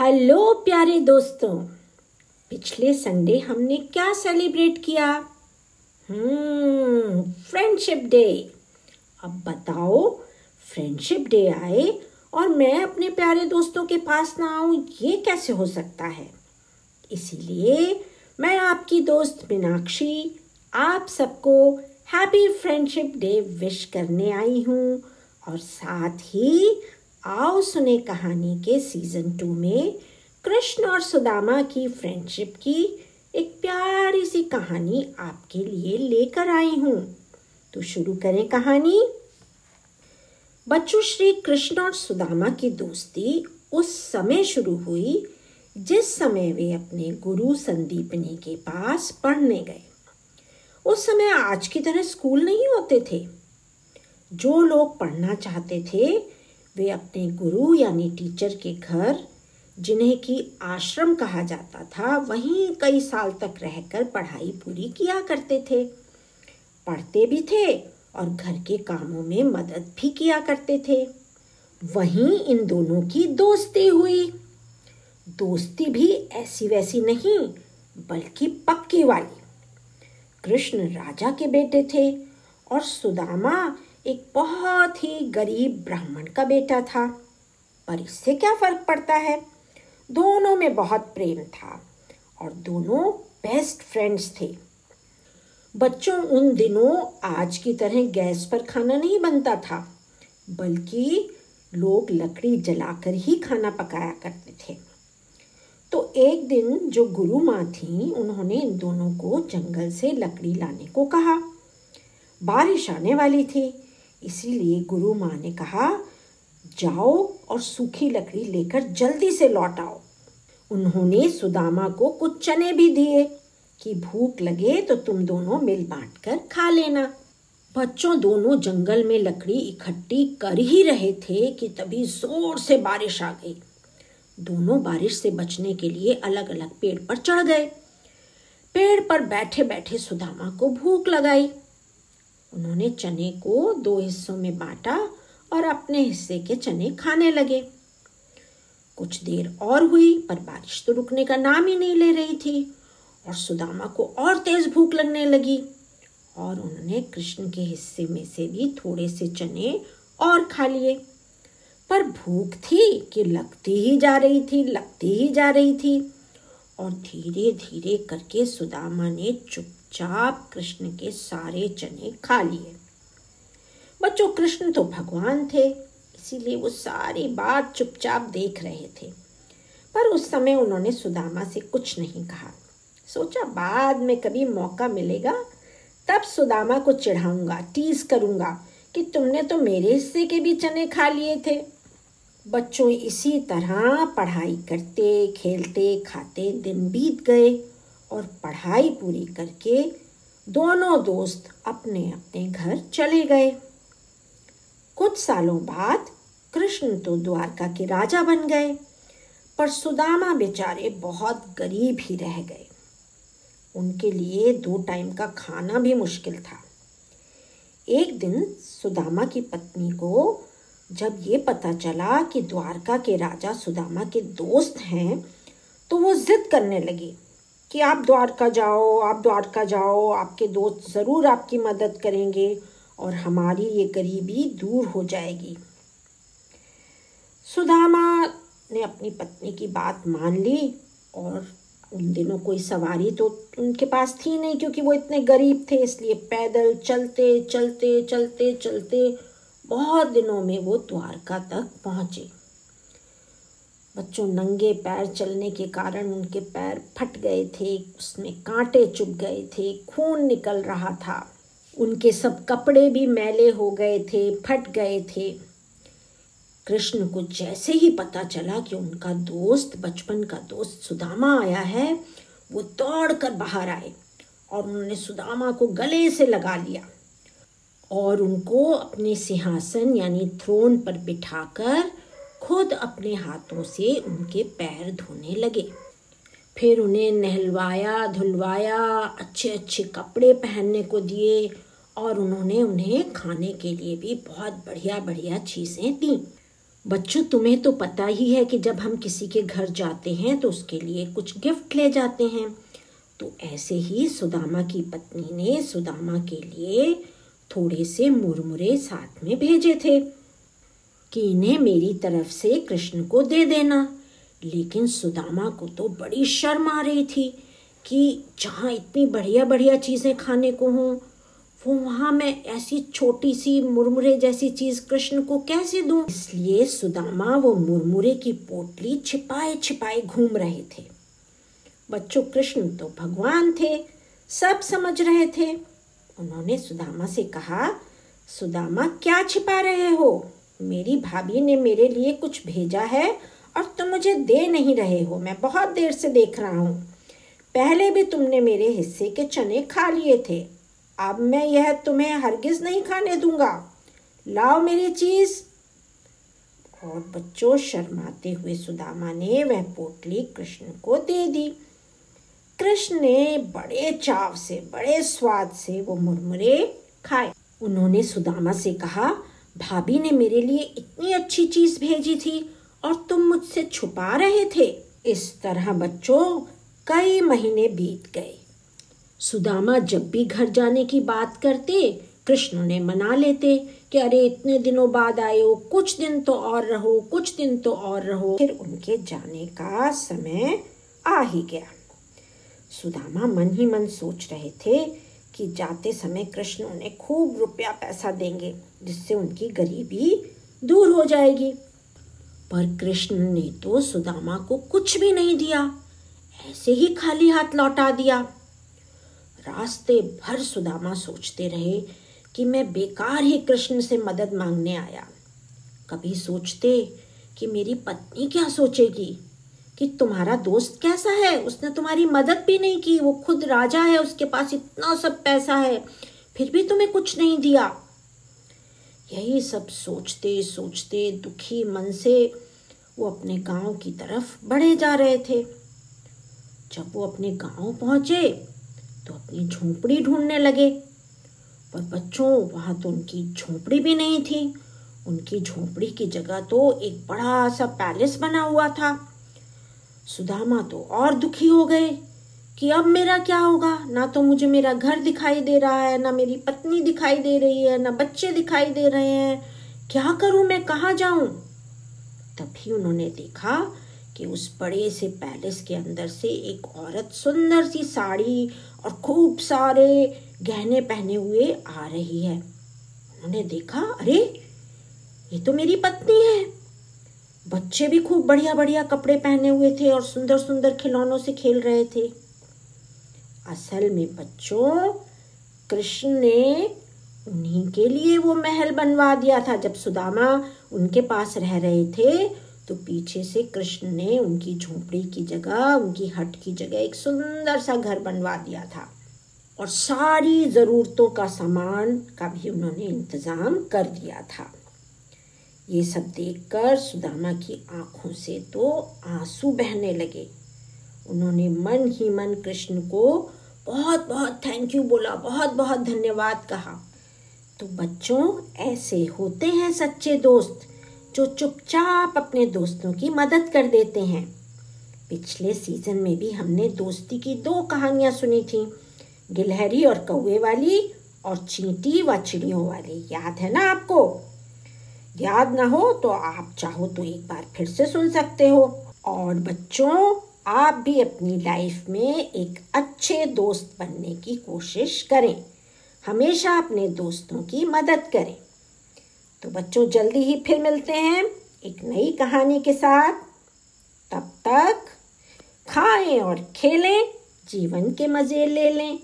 Hello प्यारे दोस्तों, पिछले संडे हमने क्या सेलिब्रेट किया? हम्म फ्रेंडशिप डे अब बताओ फ्रेंडशिप डे आए और मैं अपने प्यारे दोस्तों के पास ना आऊँ, ये कैसे हो सकता है? इसीलिए मैं आपकी दोस्त मीनाक्षी आप सबको हैप्पी फ्रेंडशिप डे विश करने आई हूँ और साथ ही आओ सुने कहानी के सीज़न टू में कृष्ण और सुदामा की फ्रेंडशिप की एक प्यारी सी कहानी आपके लिए लेकर आई हूँ। तो शुरू करें कहानी। बच्चों श्री कृष्ण और सुदामा की दोस्ती उस समय शुरू हुई, जिस समय वे अपने गुरु संदीपनी के पास पढ़ने गए। उस समय आज की तरह स्कूल नहीं होते थे। जो लोग पढ़ना चाहते थे वे अपने गुरु यानी टीचर के घर, जिन्हें कि आश्रम कहा जाता था, वहीं कई साल तक रहकर पढ़ाई पूरी किया करते थे। पढ़ते भी थे और घर के कामों में मदद भी किया करते थे। वहीं इन दोनों की दोस्ती हुई। दोस्ती भी ऐसी वैसी नहीं, बल्कि पक्की वाली। कृष्ण राजा के बेटे थे और सुदामा एक बहुत ही गरीब ब्राह्मण का बेटा था, पर इससे क्या फ़र्क पड़ता है? दोनों में बहुत प्रेम था और दोनों बेस्ट फ्रेंड्स थे। बच्चों, उन दिनों आज की तरह गैस पर खाना नहीं बनता था, बल्कि लोग लकड़ी जलाकर ही खाना पकाया करते थे। तो एक दिन जो गुरु माँ थी, उन्होंने इन दोनों को जंगल से लकड़ी लाने को कहा। बारिश आने वाली थी इसीलिए गुरु माँ ने कहा, जाओ और सूखी लकड़ी लेकर जल्दी से लौट आओ। उन्होंने सुदामा को कुछ चने भी दिए, कि भूख लगे तो तुम दोनों मिल बांट कर खा लेना। बच्चों दोनों जंगल में लकड़ी इकट्ठी कर ही रहे थे कि तभी ज़ोर से बारिश आ गई। दोनों बारिश से बचने के लिए अलग अलग पेड़ पर चढ़ गए। पेड़ पर बैठे बैठे सुदामा को भूख लगाई। उन्होंने चने को दो हिस्सों में बांटा और अपने हिस्से के चने खाने लगे। कुछ देर और हुई, पर बारिश तो रुकने का नाम ही नहीं ले रही थी और सुदामा को और तेज भूख लगने लगी और उन्होंने कृष्ण के हिस्से में से भी थोड़े से चने और खा लिए। पर भूख थी कि लगती ही जा रही थी, लगती ही जा रही थी और धीरे धीरे करके सुदामा ने चुप चुपचाप कृष्ण के सारे चने खा लिए। बच्चों, कृष्ण तो भगवान थे, इसीलिए वो सारी बात चुपचाप देख रहे थे। पर उस समय उन्होंने सुदामा से कुछ नहीं कहा। सोचा बाद में कभी मौका मिलेगा, तब सुदामा को चिढ़ाऊँगा टीज करूँगा कि तुमने तो मेरे हिस्से के भी चने खा लिए थे। बच्चों, इसी तरह पढ़ाई करते, खेलते, खाते, दिन बीत गए। और पढ़ाई पूरी करके दोनों दोस्त अपने अपने घर चले गए। कुछ सालों बाद कृष्ण तो द्वारका के राजा बन गए, पर सुदामा बेचारे बहुत गरीब ही रह गए। उनके लिए दो टाइम का खाना भी मुश्किल था। एक दिन सुदामा की पत्नी को जब ये पता चला कि द्वारका के राजा सुदामा के दोस्त हैं तो वो जिद करने लगी। कि आप द्वारका जाओ, आप द्वारका जाओ, आपके दोस्त ज़रूर आपकी मदद करेंगे और हमारी ये गरीबी दूर हो जाएगी। सुदामा ने अपनी पत्नी की बात मान ली और उन दिनों कोई सवारी तो उनके पास थी नहीं क्योंकि वो इतने गरीब थे, इसलिए पैदल चलते चलते चलते चलते बहुत दिनों में वो द्वारका तक पहुँचे। बच्चों, नंगे पैर चलने के कारण उनके पैर फट गए थे, उसमें कांटे चुभ गए थे, खून निकल रहा था। उनके सब कपड़े भी मैले हो गए थे, फट गए थे। कृष्ण को जैसे ही पता चला कि उनका दोस्त, बचपन का दोस्त सुदामा आया है, वो दौड़ कर बाहर आए और उन्होंने सुदामा को गले से लगा लिया और उनको अपने सिंहासन यानी थ्रोन पर बिठाकर खुद अपने हाथों से उनके पैर धोने लगे। फिर उन्हें नहलवाया, धुलवाया अच्छे अच्छे कपड़े पहनने को दिए और उन्होंने उन्हें खाने के लिए भी बहुत बढ़िया बढ़िया चीज़ें दी। बच्चों, तुम्हें तो पता ही है कि जब हम किसी के घर जाते हैं तो उसके लिए कुछ गिफ्ट ले जाते हैं। तो ऐसे ही सुदामा की पत्नी ने सुदामा के लिए थोड़े से मुरमुरे साथ में भेजे थे। कि इन्हें मेरी तरफ़ से कृष्ण को दे देना। लेकिन सुदामा को तो बड़ी शर्म आ रही थी कि जहाँ इतनी बढ़िया बढ़िया चीज़ें खाने को हों, वो वहाँ मैं ऐसी छोटी सी मुरमुरे जैसी चीज़ कृष्ण को कैसे दूँ? इसलिए सुदामा वो मुरमुरे की पोटली छिपाए छिपाए घूम रहे थे। बच्चों, कृष्ण तो भगवान थे, सब समझ रहे थे। उन्होंने सुदामा से कहा, सुदामा, क्या छिपा रहे हो? मेरी भाभी ने मेरे लिए कुछ भेजा है और तुम मुझे दे नहीं रहे हो। मैं बहुत देर से देख रहा हूँ। पहले भी तुमने मेरे हिस्से के चने खा लिए थे। अब मैं यह तुम्हें हरगिज नहीं खाने दूँगा। लाओ मेरी चीज़। और बच्चों, शर्माते हुए सुदामा ने वह पोटली कृष्ण को दे दी। कृष्ण ने बड़े चाव से, बड़े स्वाद से वो मुरमुरे खाए। उन्होंने सुदामा से कहा भाभी ने मेरे लिए इतनी अच्छी चीज़ भेजी थी और तुम मुझसे छुपा रहे थे। इस तरह बच्चों, कई महीने बीत गए। सुदामा जब भी घर जाने की बात करते, कृष्ण ने मना लेते कि अरे, इतने दिनों बाद आए हो, कुछ दिन तो और रहो, कुछ दिन तो और रहो। फिर उनके जाने का समय आ ही गया। सुदामा मन ही मन सोच रहे थे कि जाते समय कृष्ण उन्हें खूब रुपया पैसा देंगे, जिससे उनकी गरीबी दूर हो जाएगी। पर कृष्ण ने तो सुदामा को कुछ भी नहीं दिया। ऐसे ही खाली हाथ लौटा दिया। रास्ते भर सुदामा सोचते रहे कि मैं बेकार ही कृष्ण से मदद मांगने आया। कभी सोचते कि मेरी पत्नी क्या सोचेगी? कि तुम्हारा दोस्त कैसा है? उसने तुम्हारी मदद भी नहीं की। वो खुद राजा है, उसके पास इतना सब पैसा है। फिर भी तुम्हें कुछ नहीं दिया। यही सब सोचते सोचते दुखी मन से वो अपने गाँव की तरफ़ बढ़े जा रहे थे। जब वो अपने गाँव पहुँचे तो अपनी झोंपड़ी ढूँढने लगे। पर बच्चों, वहाँ तो उनकी झोंपड़ी भी नहीं थी। उनकी झोंपड़ी की जगह तो एक बड़ा सा पैलेस बना हुआ था। सुदामा तो और दुखी हो गए कि अब मेरा क्या होगा? ना तो मुझे मेरा घर दिखाई दे रहा है, ना मेरी पत्नी दिखाई दे रही है, ना बच्चे दिखाई दे रहे हैं। क्या करूँ मैं? कहा जाऊँ? तभी उन्होंने देखा कि उस बड़े से पैलेस के अंदर से एक औरत सुंदर सी साड़ी और खूब सारे गहने पहने हुए आ रही है। उन्होंने देखा, अरे, ये तो मेरी पत्नी है। बच्चे भी खूब बढ़िया बढ़िया कपड़े पहने हुए थे और सुंदर सुंदर खिलौनों से खेल रहे थे। असल में बच्चों, कृष्ण ने उन्हीं के लिए वो महल बनवा दिया था। जब सुदामा उनके पास रह रहे थे तो पीछे से कृष्ण ने उनकी झोपड़ी की जगह, उनकी हट की जगह एक सुंदर सा घर बनवा दिया था। और सारी ज़रूरतों का सामान का भी उन्होंने इंतज़ाम कर दिया था। ये सब देखकर सुदामा की आँखों से तो आँसू बहने लगे। उन्होंने मन ही मन कृष्ण को बहुत बहुत थैंक यू बोला, बहुत बहुत धन्यवाद कहा। तो बच्चों, ऐसे होते हैं सच्चे दोस्त, जो चुपचाप अपने दोस्तों की मदद कर देते हैं। पिछले सीज़न में भी हमने दोस्ती की दो कहानियाँ सुनी थी, गिलहरी और कौए वाली और चींटी व चिड़ियों वाली। याद है ना आपको? याद ना हो तो आप चाहो तो एक बार फिर से सुन सकते हो। और बच्चों, आप भी अपनी लाइफ में एक अच्छे दोस्त बनने की कोशिश करें। हमेशा अपने दोस्तों की मदद करें। तो बच्चों, जल्दी ही फिर मिलते हैं एक नई कहानी के साथ। तब तक खाएँ और खेलें, जीवन के मज़े ले लें।